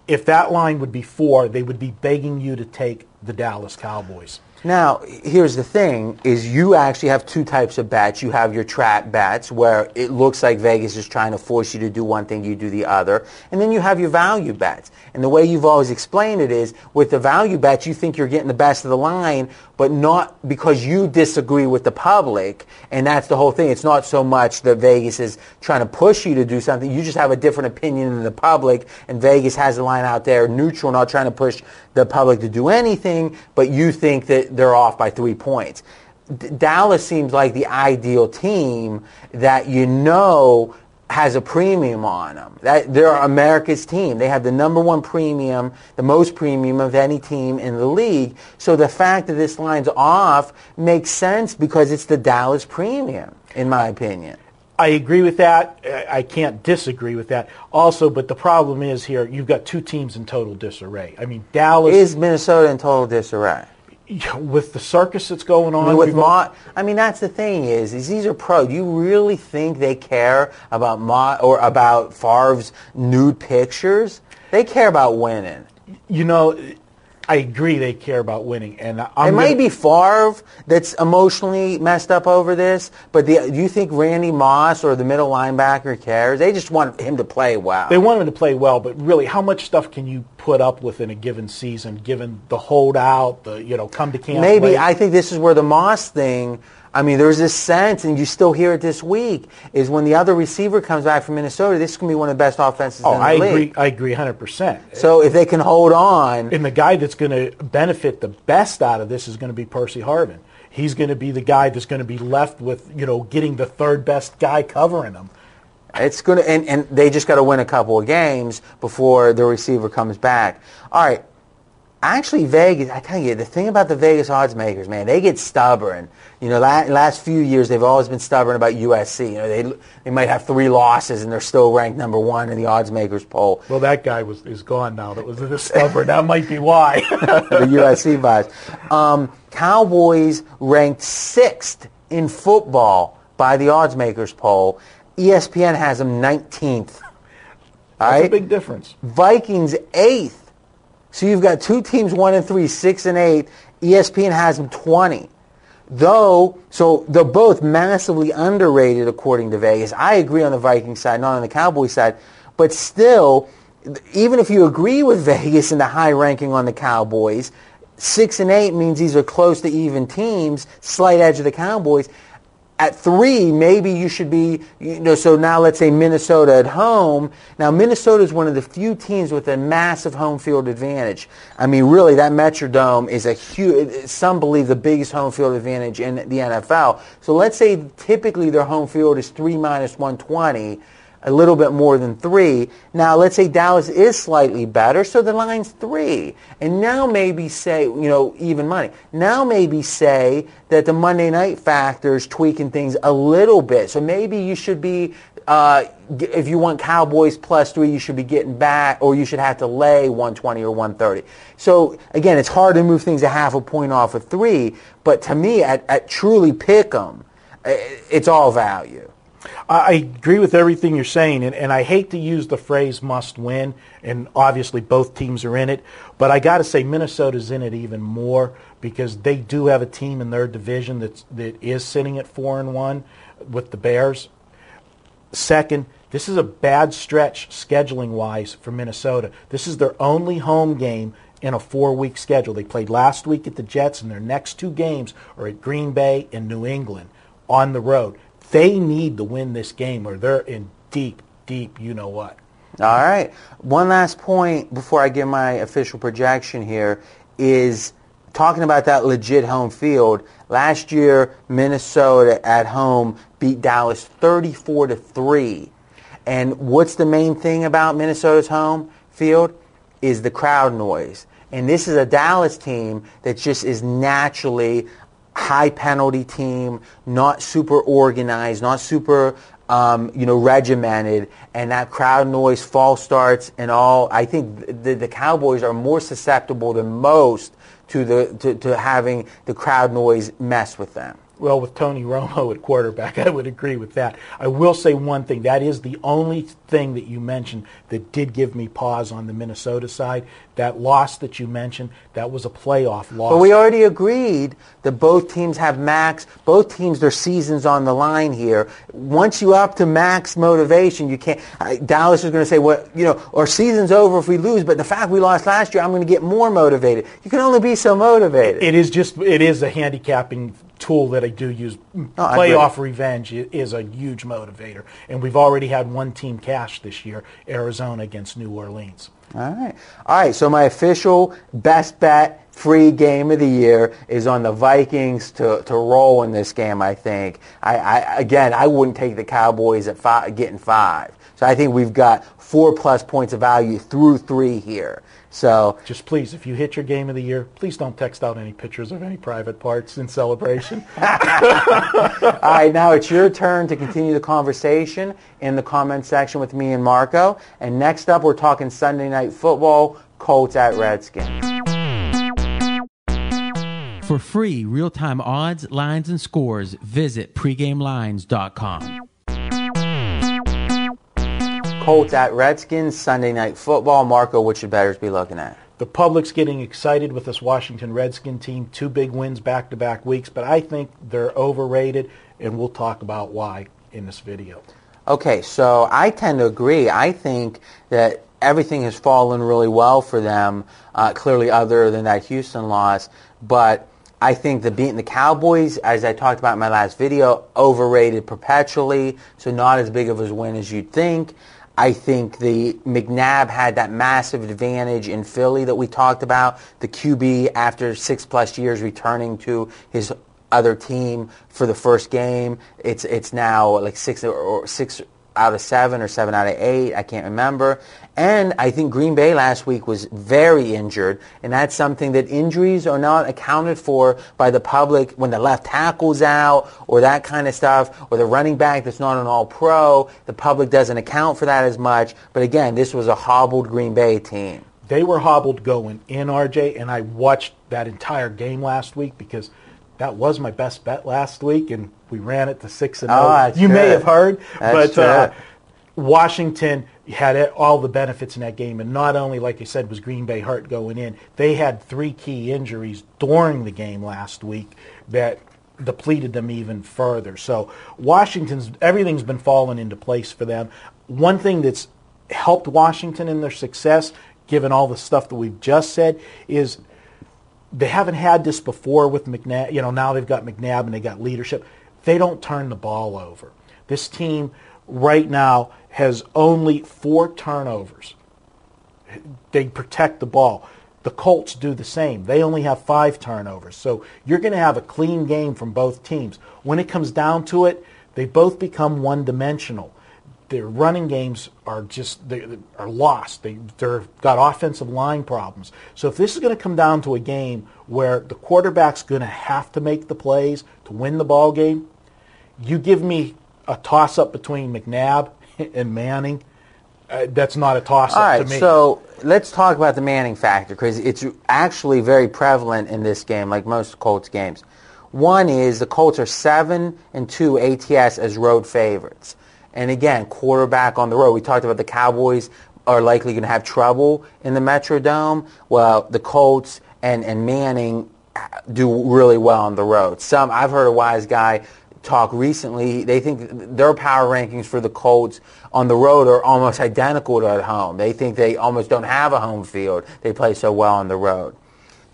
if that line would be four, they would be begging you to take the Dallas Cowboys. Now, here's the thing, is you actually have two types of bets. You have your trap bets where it looks like Vegas is trying to force you to do one thing, you do the other. And then you have your value bets. And the way you've always explained it is with the value bets, you think you're getting the best of the line, but not because you disagree with the public. And that's the whole thing. It's not so much that Vegas is trying to push you to do something. You just have a different opinion than the public. And Vegas has a line out there neutral, not trying to push the public to do anything, but you think that they're off by three points. D- Dallas seems like the ideal team that you know has a premium on them. That they're America's team. They have the number one premium, the most premium of any team in the league. So the fact that this line's off makes sense because it's the Dallas premium, in my opinion. I agree with that. I I can't disagree with that. Also, but the problem is here, you've got two teams in total disarray. I mean, Dallas, Is Minnesota in total disarray? With the circus that's going on, I mean, with Ma, I mean that's the thing is, is these are pro. Do you really think they care about Ma or about Favre's nude pictures? They care about winning. you know, I agree they care about winning, and It I'm might gonna- be Favre that's emotionally messed up over this, but the, do you think Randy Moss or the middle linebacker cares? They just want him to play well. They want him to play well, but really, how much stuff can you put up with in a given season, given the holdout, the you know, come to camp? Maybe late? I think this is where the Moss thing. I mean, there's this sense, and you still hear it this week, is when the other receiver comes back from Minnesota, this is going to be one of the best offenses Oh, in the I league. agree. I agree 100%. So if they can hold on, And the guy that's going to benefit the best out of this is going to be Percy Harvin. He's going to be the guy that's going to be left with, you know, getting the third best guy covering him. It's going to, and, and they just got to win a couple of games before the receiver comes back. All right. Actually, Vegas, I tell you, the thing about the Vegas odds makers, man, they get stubborn. You know, la- last few years, they've always been stubborn about USC. You know, they, they might have three losses and they're still ranked number one in the odds makers poll. Well, that guy was is gone now. That was the stubborn. that might be why. the USC vibes. Um, Cowboys ranked sixth in football by the odds makers poll. ESPN has them 19th. That's right? a big difference. Vikings eighth. So you've got two teams, one and three, six and eight. ESPN has them 20. Though, so they're both massively underrated according to Vegas. I agree on the Viking side, not on the Cowboy side. But still, even if you agree with Vegas in the high ranking on the Cowboys, six and eight means these are close to even teams, slight edge of the Cowboys at three, maybe you should be, you know, so now let's say Minnesota at home. Now, Minnesota is one of the few teams with a massive home field advantage. I mean, really, that Metrodome is a huge, some believe the biggest home field advantage in the NFL. So let's say typically their home field is 3 minus 120 a little bit more than three. Now, let's say Dallas is slightly better, so the line's three. And now maybe say, you know, even money. Now maybe say that the Monday night factor is tweaking things a little bit. So maybe you should be, uh, if you want Cowboys plus three, you should be getting back, or you should have to lay 120 or 130. So again, it's hard to move things a half a point off of three, but to me, at, at truly pick 'em, it's all value. I agree with everything you're saying, and, and I hate to use the phrase must win, and obviously both teams are in it, but I got to say Minnesota's in it even more because they do have a team in their division that's, that is sitting at 4 and 1 with the Bears. Second, this is a bad stretch scheduling wise for Minnesota. This is their only home game in a four week schedule. They played last week at the Jets, and their next two games are at Green Bay and New England on the road. They need to win this game or they're in deep, deep, you know what. All right. One last point before I give my official projection here is talking about that legit home field. Last year, Minnesota at home beat Dallas 34 to 3. And what's the main thing about Minnesota's home field is the crowd noise. And this is a Dallas team that just is naturally high penalty team, not super organized, not super um, you know regimented, and that crowd noise, false starts, and all. I think the, the Cowboys are more susceptible than most to the to, to having the crowd noise mess with them. Well, with Tony Romo at quarterback, I would agree with that. I will say one thing. That is the only thing that you mentioned that did give me pause on the Minnesota side. That loss that you mentioned, that was a playoff loss. But we already agreed that both teams have max, both teams, their season's on the line here. Once you up to max motivation, you can't, Dallas is going to say, well, you know, our season's over if we lose, but the fact we lost last year, I'm going to get more motivated. You can only be so motivated. it is just it is a handicapping tool that I do use. Oh, I Playoff revenge is a huge motivator, and we've already had one team cash this year: Arizona against New Orleans. All right. All right. So my official best bet free game of the year is on the Vikings to, to roll in this game, I think. I, I Again, I wouldn't take the Cowboys at five, getting five. So I think we've got four plus points of value through three here. So Just please, if you hit your game of the year, please don't text out any pictures of any private parts in celebration. All right, now it's your turn to continue the conversation in the comment section with me and Marco. And next up, we're talking Sunday Night Football, Colts at Redskins. For free real-time odds, lines, and scores, visit pregamelines.com. Colts at Redskins, Sunday Night Football. Marco, what should bettors be looking at? the public's getting excited with this Washington Redskin team, two big wins back-to-back weeks, but I think they're overrated, and we'll talk about why in this video. Okay, so I tend to agree. I think that everything has fallen really well for them, uh, clearly other than that Houston loss. But I think the beating the Cowboys, as I talked about in my last video, overrated perpetually, so not as big of a win as you'd think. I think the McNabb had that massive advantage in Philly that we talked about. The QB after six plus years returning to his other team for the first game. It's it's now like six or six out of seven or seven out of eight. I can't remember. And I think Green Bay last week was very injured, and that's something that injuries are not accounted for by the public when the left tackle's out or that kind of stuff, or the running back that's not an all-pro. The public doesn't account for that as much. But again, this was a hobbled Green Bay team. They were hobbled going in, RJ, and I watched that entire game last week because that was my best bet last week, and we ran it to six and Oh, that's You may have heard, That's but uh. Washington had all the benefits in that game, and not only, like you said, was Green Bay hurt going in, they had three key injuries during the game last week that depleted them even further. So Washington's everything's been falling into place for them. One thing that's helped Washington in their success, given all the stuff that we've just said, is they haven't had this before with McNabb. You know, now they've got McNabb and they got leadership. They don't turn the ball over. This team right now has only four turnovers. They protect the ball. The Colts do the same. They only have five turnovers. So you're going to have a clean game from both teams. When it comes down to it, they both become one-dimensional. Their running games are just they are lost. They they've got offensive line problems. So if this is going to come down to a game where the quarterback's going to have to make the plays to win the ball game, you give me a toss up between McNabb and Manning. Uh, that's not a toss up All right, to me. so let's talk about the Manning factor because it's actually very prevalent in this game, like most Colts games. One is the Colts are seven and two ATS as road favorites, and again, quarterback on the road. We talked about the Cowboys are likely going to have trouble in the Metrodome. Well, the Colts and and Manning do really well on the road. Some I've heard a wise guy talk recently. They think their power rankings for the Colts on the road are almost identical to at home. They think they almost don't have a home field. They play so well on the road.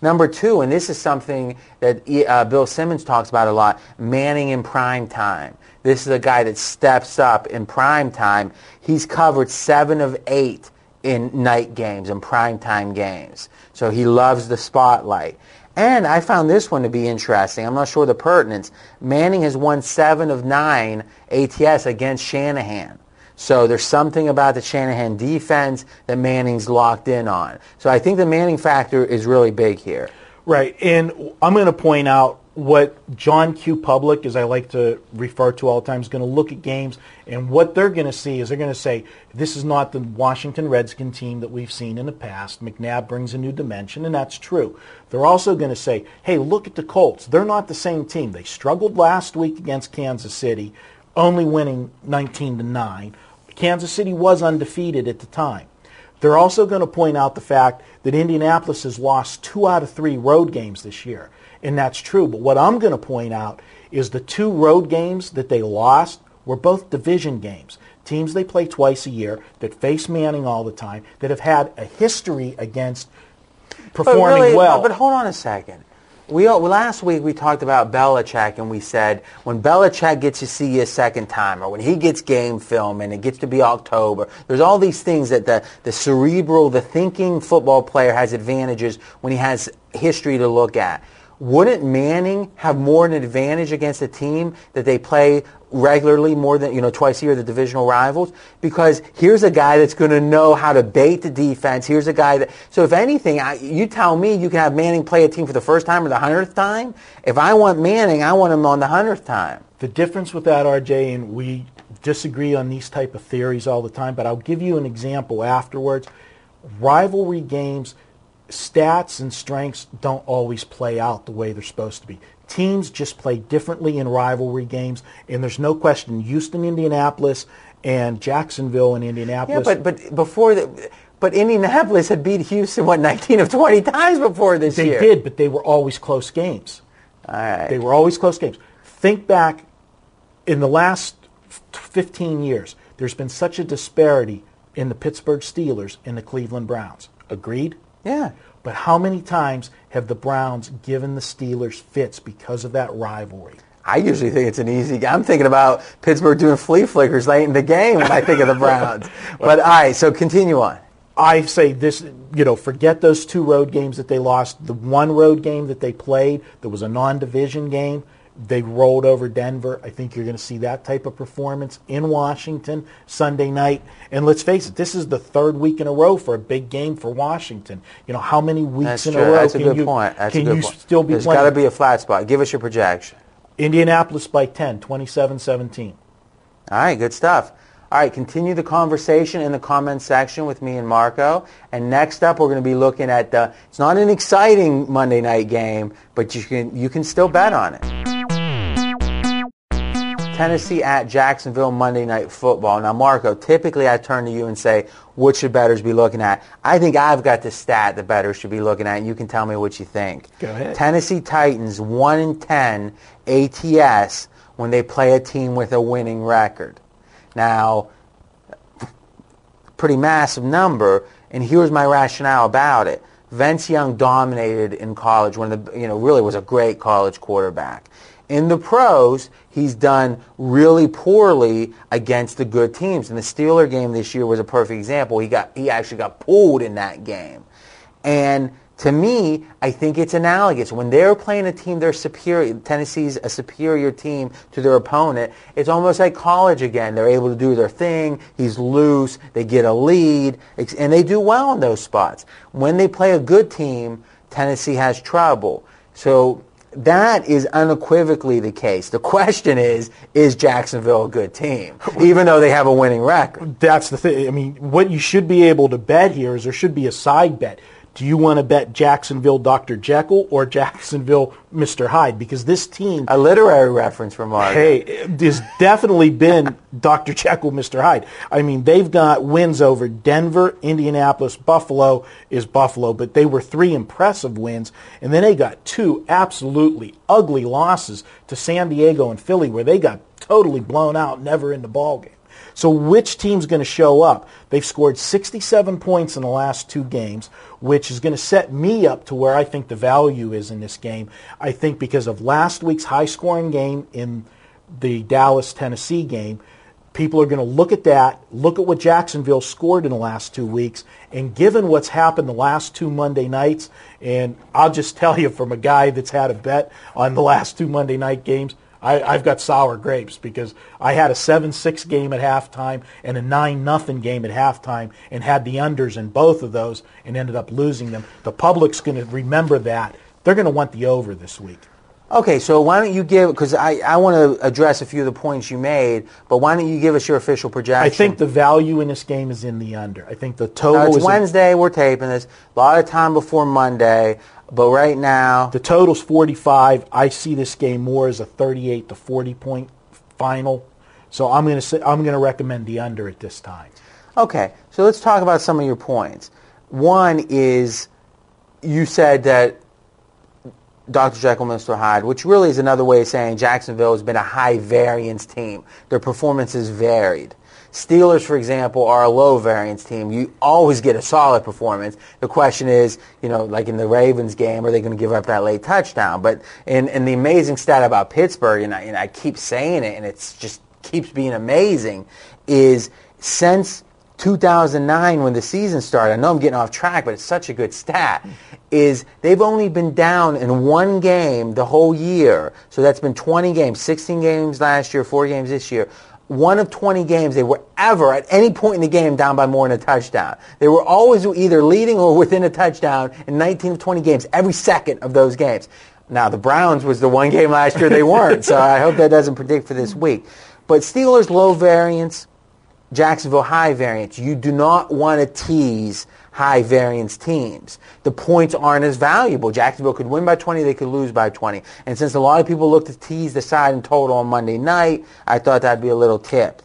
Number two, and this is something that uh, Bill Simmons talks about a lot, Manning in prime time. This is a guy that steps up in prime time. He's covered seven of eight in night games and prime time games. So he loves the spotlight. And I found this one to be interesting. I'm not sure the pertinence. Manning has won seven of nine ATS against Shanahan. So there's something about the Shanahan defense that Manning's locked in on. So I think the Manning factor is really big here. Right, and I'm going to point out what John Q. Public, as I like to refer to all the time, is going to look at games, and what they're going to see is they're going to say, this is not the Washington Redskin team that we've seen in the past. McNabb brings a new dimension, and that's true. They're also going to say, hey, look at the Colts. They're not the same team. They struggled last week against Kansas City, only winning 19 to 9. Kansas City was undefeated at the time. They're also going to point out the fact that Indianapolis has lost two out of three road games this year. And that's true. But what I'm going to point out is the two road games that they lost were both division games. Teams they play twice a year that face Manning all the time, that have had a history against performing but really, well. But hold on a second. We all- last week we talked about Belichick and we said when Belichick gets to see you a second time or when he gets game film and it gets to be October, there's all these things that the, the cerebral, the thinking football player has advantages when he has history to look at. Wouldn't Manning have more an advantage against a team that they play regularly more than, you know, twice a year, the divisional rivals? Because here's a guy that's going to know how to bait the defense. Here's a guy that, so if anything, I, you tell me you can have Manning play a team for the first time or the hundredth time. If I want Manning, I want him on the hundredth time. The difference with that, RJ, and we disagree on these type of theories all the time, but I'll give you an example afterwards. Rivalry games, stats and strengths don't always play out the way they're supposed to be. Teams just play differently in rivalry games, and there's no question Houston, Indianapolis, and Jacksonville and Indianapolis. Yeah, but, but before the, but Indianapolis had beat Houston, what, 19 of 20 times before this they year? did, but they were always close games. All right. They were always close games. Think back in the last 15 years, there's been such a disparity in the Pittsburgh Steelers and the Cleveland Browns. Agreed? Yeah. But how many times have the Browns given the Steelers fits because of that rivalry? I usually think it's an easy. game. I'm thinking about Pittsburgh doing flea flickers late in the game when I think of the Browns. but all right, so continue on. I say this, you know, forget those two road games that they lost. The one road game that they played, that was a non-division game, they rolled over Denver. I think you're going to see that type of performance in Washington Sunday night. And let's face it, this is the third week in a row for a big game for Washington. You know, how many weeks That's in true. a row That's a can good you point. That's can a good you point. still be There's playing? got to be a flat spot. Give us your projection. Indianapolis by 10, 27-17. All right, good stuff. All right, continue the conversation in the comments section with me and Marco. And next up, we're going to be looking at the. It's not an exciting Monday night game, but you can you can still bet on it. Tennessee at Jacksonville Monday Night Football. Now, Marco, typically I turn to you and say, what should bettors be looking at? I think I've got the stat that bettors should be looking at, and you can tell me what you think. Go ahead. Tennessee Titans 1 in 10 ATS when they play a team with a winning record. Now, pretty massive number, and here's my rationale about it. Vince Young dominated in college, one of the, you know, really was a great college quarterback. In the pros, he's done really poorly against the good teams. And the Steeler game this year was a perfect example. He got he actually got pulled in that game. And to me, I think it's analogous. When they're playing a team they're superior, Tennessee's a superior team to their opponent, it's almost like college again. They're able to do their thing. He's loose. They get a lead. And they do well in those spots. When they play a good team, Tennessee has trouble. So that is unequivocally the case. The question is, is Jacksonville a good team? Even though they have a winning record. That's the thing. I mean, what you should be able to bet here is there should be a side bet. Do you want to bet Jacksonville Dr. Jekyll or Jacksonville Mr. Hyde? Because this team, A literary reference from Mark. hey, there's definitely been Dr. Jekyll, Mr. Hyde. I mean, they've got wins over Denver, Indianapolis, Buffalo is Buffalo, but they were three impressive wins. And then they got two absolutely ugly losses to San Diego and Philly where they got totally blown out, never in the ballgame. So which team's going to show up? They've scored 67 points in the last two games, which is going to set me up to where I think the value is in this game. I think because of last week's high-scoring game in the Dallas-Tennessee game, people are going to look at that, look at what Jacksonville scored in the last two weeks, and given what's happened the last two Monday nights, and I'll just tell you from a guy that's had a bet on the last two Monday night games, I, I've got sour grapes because I had a 7-6 game at halftime and a 9-nothing game at halftime and had the unders in both of those and ended up losing them. The public's going to remember that. They're going to want the over this week. Okay, so why don't you give, because I, I want to address a few of the points you made, but why don't you give us your official projection? I think the value in this game is in the under. I think the total it's Wednesday, we're taping this. A lot of time before Monday, but right now, the total's 45. I see this game more as a 38 to 40 point final. So I'm going to say I'm going to recommend the under at this time. Okay, so let's talk about some of your points. One is you said that Dr. Jekyll, Mr. Hyde, which really is another way of saying Jacksonville has been a high variance team. Their performances varied. Steelers, for example, are a low variance team. You always get a solid performance. The question is, you know, like in the Ravens game, are they going to give up that late touchdown? But in, in the amazing stat about Pittsburgh, and I, and I keep saying it, and it's just keeps being amazing, is since 2009 when the season started, I know I'm getting off track, but it's such a good stat, is they've only been down in one game the whole year. So that's been 20 games, 16 games last year, four games this year. One of 20 games they were ever at any point in the game down by more than a touchdown. They were always either leading or within a touchdown in 19 of 20 games, every second of those games. Now the Browns was the one game last year they weren't, so I hope that doesn't predict for this week. But Steelers low variance, Jacksonville high variance. You do not want to tease high variance teams. The points aren't as valuable. Jacksonville could win by 20, they could lose by 20. And since a lot of people look to tease the side and total on Monday night, I thought that'd be a little tip.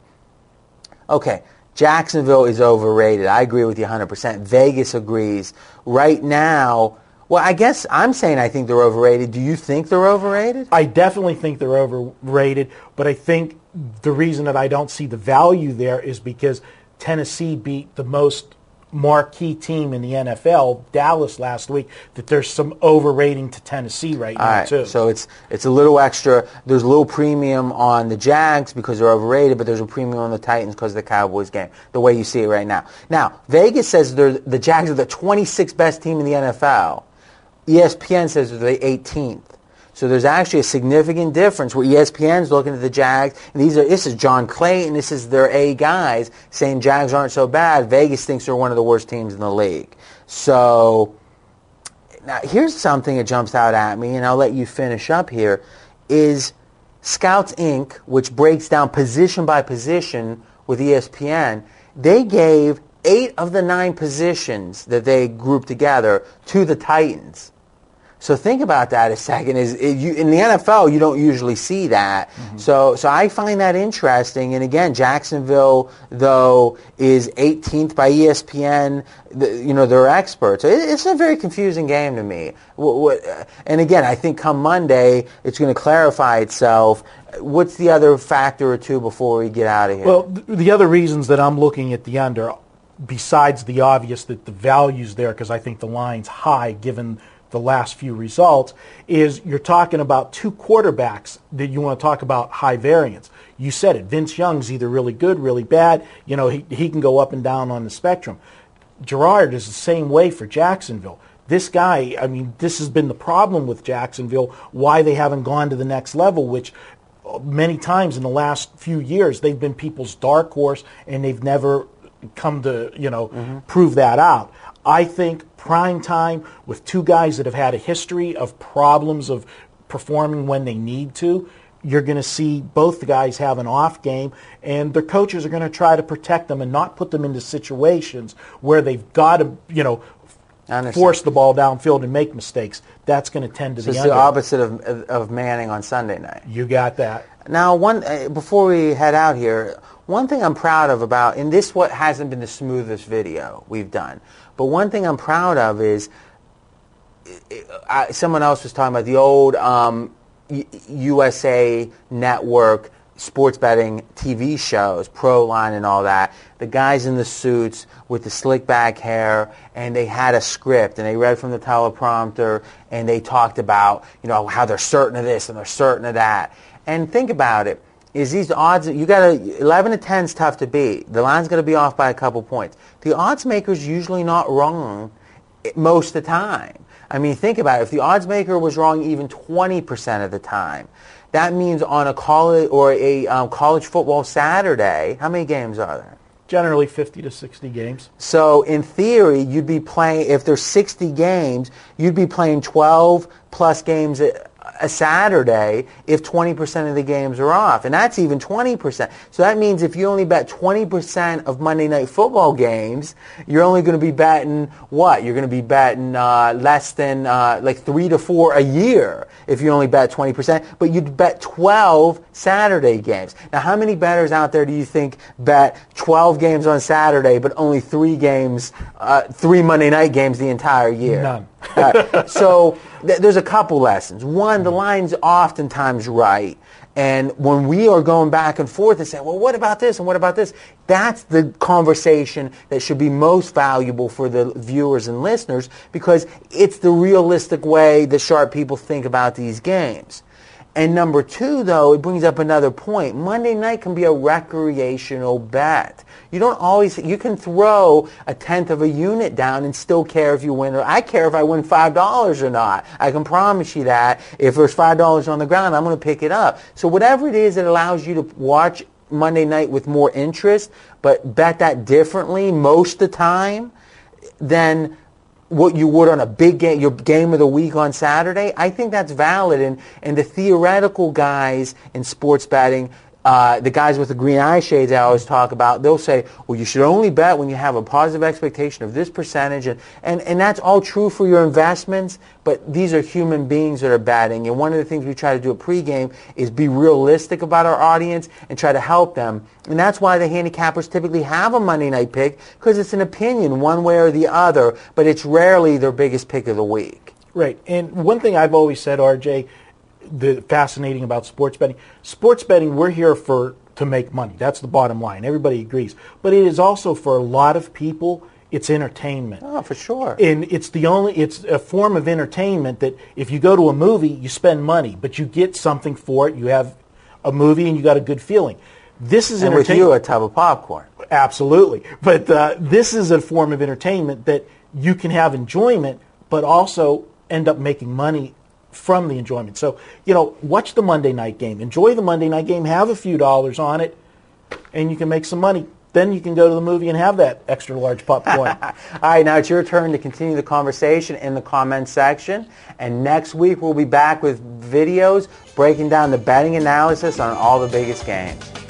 Okay, Jacksonville is overrated. I agree with you 100%. Vegas agrees. Right now, well, I guess I'm saying I think they're overrated. Do you think they're overrated? I definitely think they're overrated, but I think the reason that I don't see the value there is because Tennessee beat the most marquee team in the NFL, Dallas last week, that there's some overrating to Tennessee right now All right, too. so it's it's a little extra. There's a little premium on the Jags because they're overrated, but there's a premium on the Titans because of the Cowboys game. The way you see it right now. Now Vegas says they're the Jags are the 26th best team in the NFL. ESPN says they're the 18th. So there's actually a significant difference where ESPN's looking at the Jags, and these are this is John Clayton, this is their A guys saying Jags aren't so bad. Vegas thinks they're one of the worst teams in the league. So now here's something that jumps out at me, and I'll let you finish up here, is Scouts Inc., which breaks down position by position with ESPN, they gave eight of the nine positions that they grouped together to the Titans. So think about that a second. Is it, you, in the NFL you don't usually see that. So so I find that interesting. And again, Jacksonville though is 18th by ESPN. The, you know they're experts. It, it's a very confusing game to me. What, what, uh, and again, I think come Monday it's going to clarify itself. What's the other factor or two before we get out of here? Well, the other reasons that I'm looking at the under, besides the obvious that the value's there, because I think the line's high given the last few results, is you're talking about two quarterbacks that you want to talk about high variance. You said it. Vince Young's either really good, really bad. You know, he, he can go up and down on the spectrum. Garrard is the same way for Jacksonville. This guy, I mean, this has been the problem with Jacksonville, why they haven't gone to the next level, which many times in the last few years they've been people's dark horse and they've never come to you know mm-hmm. prove that out i think prime time with two guys that have had a history of problems of performing when they need to you're going to see both the guys have an off game and their coaches are going to try to protect them and not put them into situations where they've got to you know force the ball downfield and make mistakes. That's going to tend to so the it's the opposite of, of, of Manning on Sunday night. you got that. Now, one uh, before we head out here, one thing I'm proud of about, and this what hasn't been the smoothest video we've done, but one thing I'm proud of is I, someone else was talking about the old um, USA Network sports betting TV shows, Proline and all that. The guys in the suits with the slick back hair, and they had a script, and they read from the teleprompter, and they talked about you know how they're certain of this and they're certain of that. And think about it. Is these odds you got to 11 to 10 is tough to beat. The line's going to be off by a couple points. The odds maker's usually not wrong most of the time. I mean, think about it. If the odds maker was wrong even 20% of the time, that means on a college or a um, college football Saturday, how many games are there? generally 50 to 60 games So in theory, you'd be playing, if there's 60 games, you'd be playing 12 plus games a, Saturday if 20% of the games are off. And that's even 20%. So that means if you only bet 20% of Monday night football games, you're only going to be betting what? You're going to be betting uh, less than uh, like three to four a year if you only bet 20%. But you'd bet 12 Saturday games. Now, how many bettors out there do you think bet 12 games on Saturday but only three games, uh, three Monday night games the entire year? None. So th- there's a couple lessons. One, the line's oftentimes right. And when we are going back and forth and saying, well, what about this and what about this? That's the conversation that should be most valuable for the viewers and listeners because it's the realistic way the sharp people think about these games. And number two, though, it brings up another point. Monday night can be a recreational bet. You don't always, you can throw a tenth of a unit down and still care if you win or, I care if I win $5 or not. I can promise you that. If there's $5 on the ground, I'm going to pick it up. So whatever it is that allows you to watch Monday night with more interest, but bet that differently most of the time, then what you would on a big game, your game of the week on Saturday, I think that's valid. And, and the theoretical guys in sports betting, uh, the guys with the green eye shades I always talk about, they'll say, well, you should only bet when you have a positive expectation of this percentage. And, and, and that's all true for your investments, but these are human beings that are betting. And one of the things we try to do at pregame is be realistic about our audience and try to help them. And that's why the handicappers typically have a Monday night pick, because it's an opinion one way or the other, but it's rarely their biggest pick of the week. Right. And one thing I've always said, RJ, the fascinating about sports betting, sports betting, we're here for to make money. That's the bottom line. Everybody agrees. But it is also for a lot of people, it's entertainment. Oh, for sure. And it's the only it's a form of entertainment that if you go to a movie, you spend money, but you get something for it. You have a movie and you got a good feeling. This is and with you, a tub of popcorn. Absolutely. But uh, this is a form of entertainment that you can have enjoyment, but also end up making money from the enjoyment. So, you know, watch the Monday night game. Enjoy the Monday night game. Have a few dollars on it, and you can make some money. Then you can go to the movie and have that extra large popcorn. All right, now it's your turn to continue the conversation in the comments section. And next week we'll be back with videos breaking down the betting analysis on all the biggest games.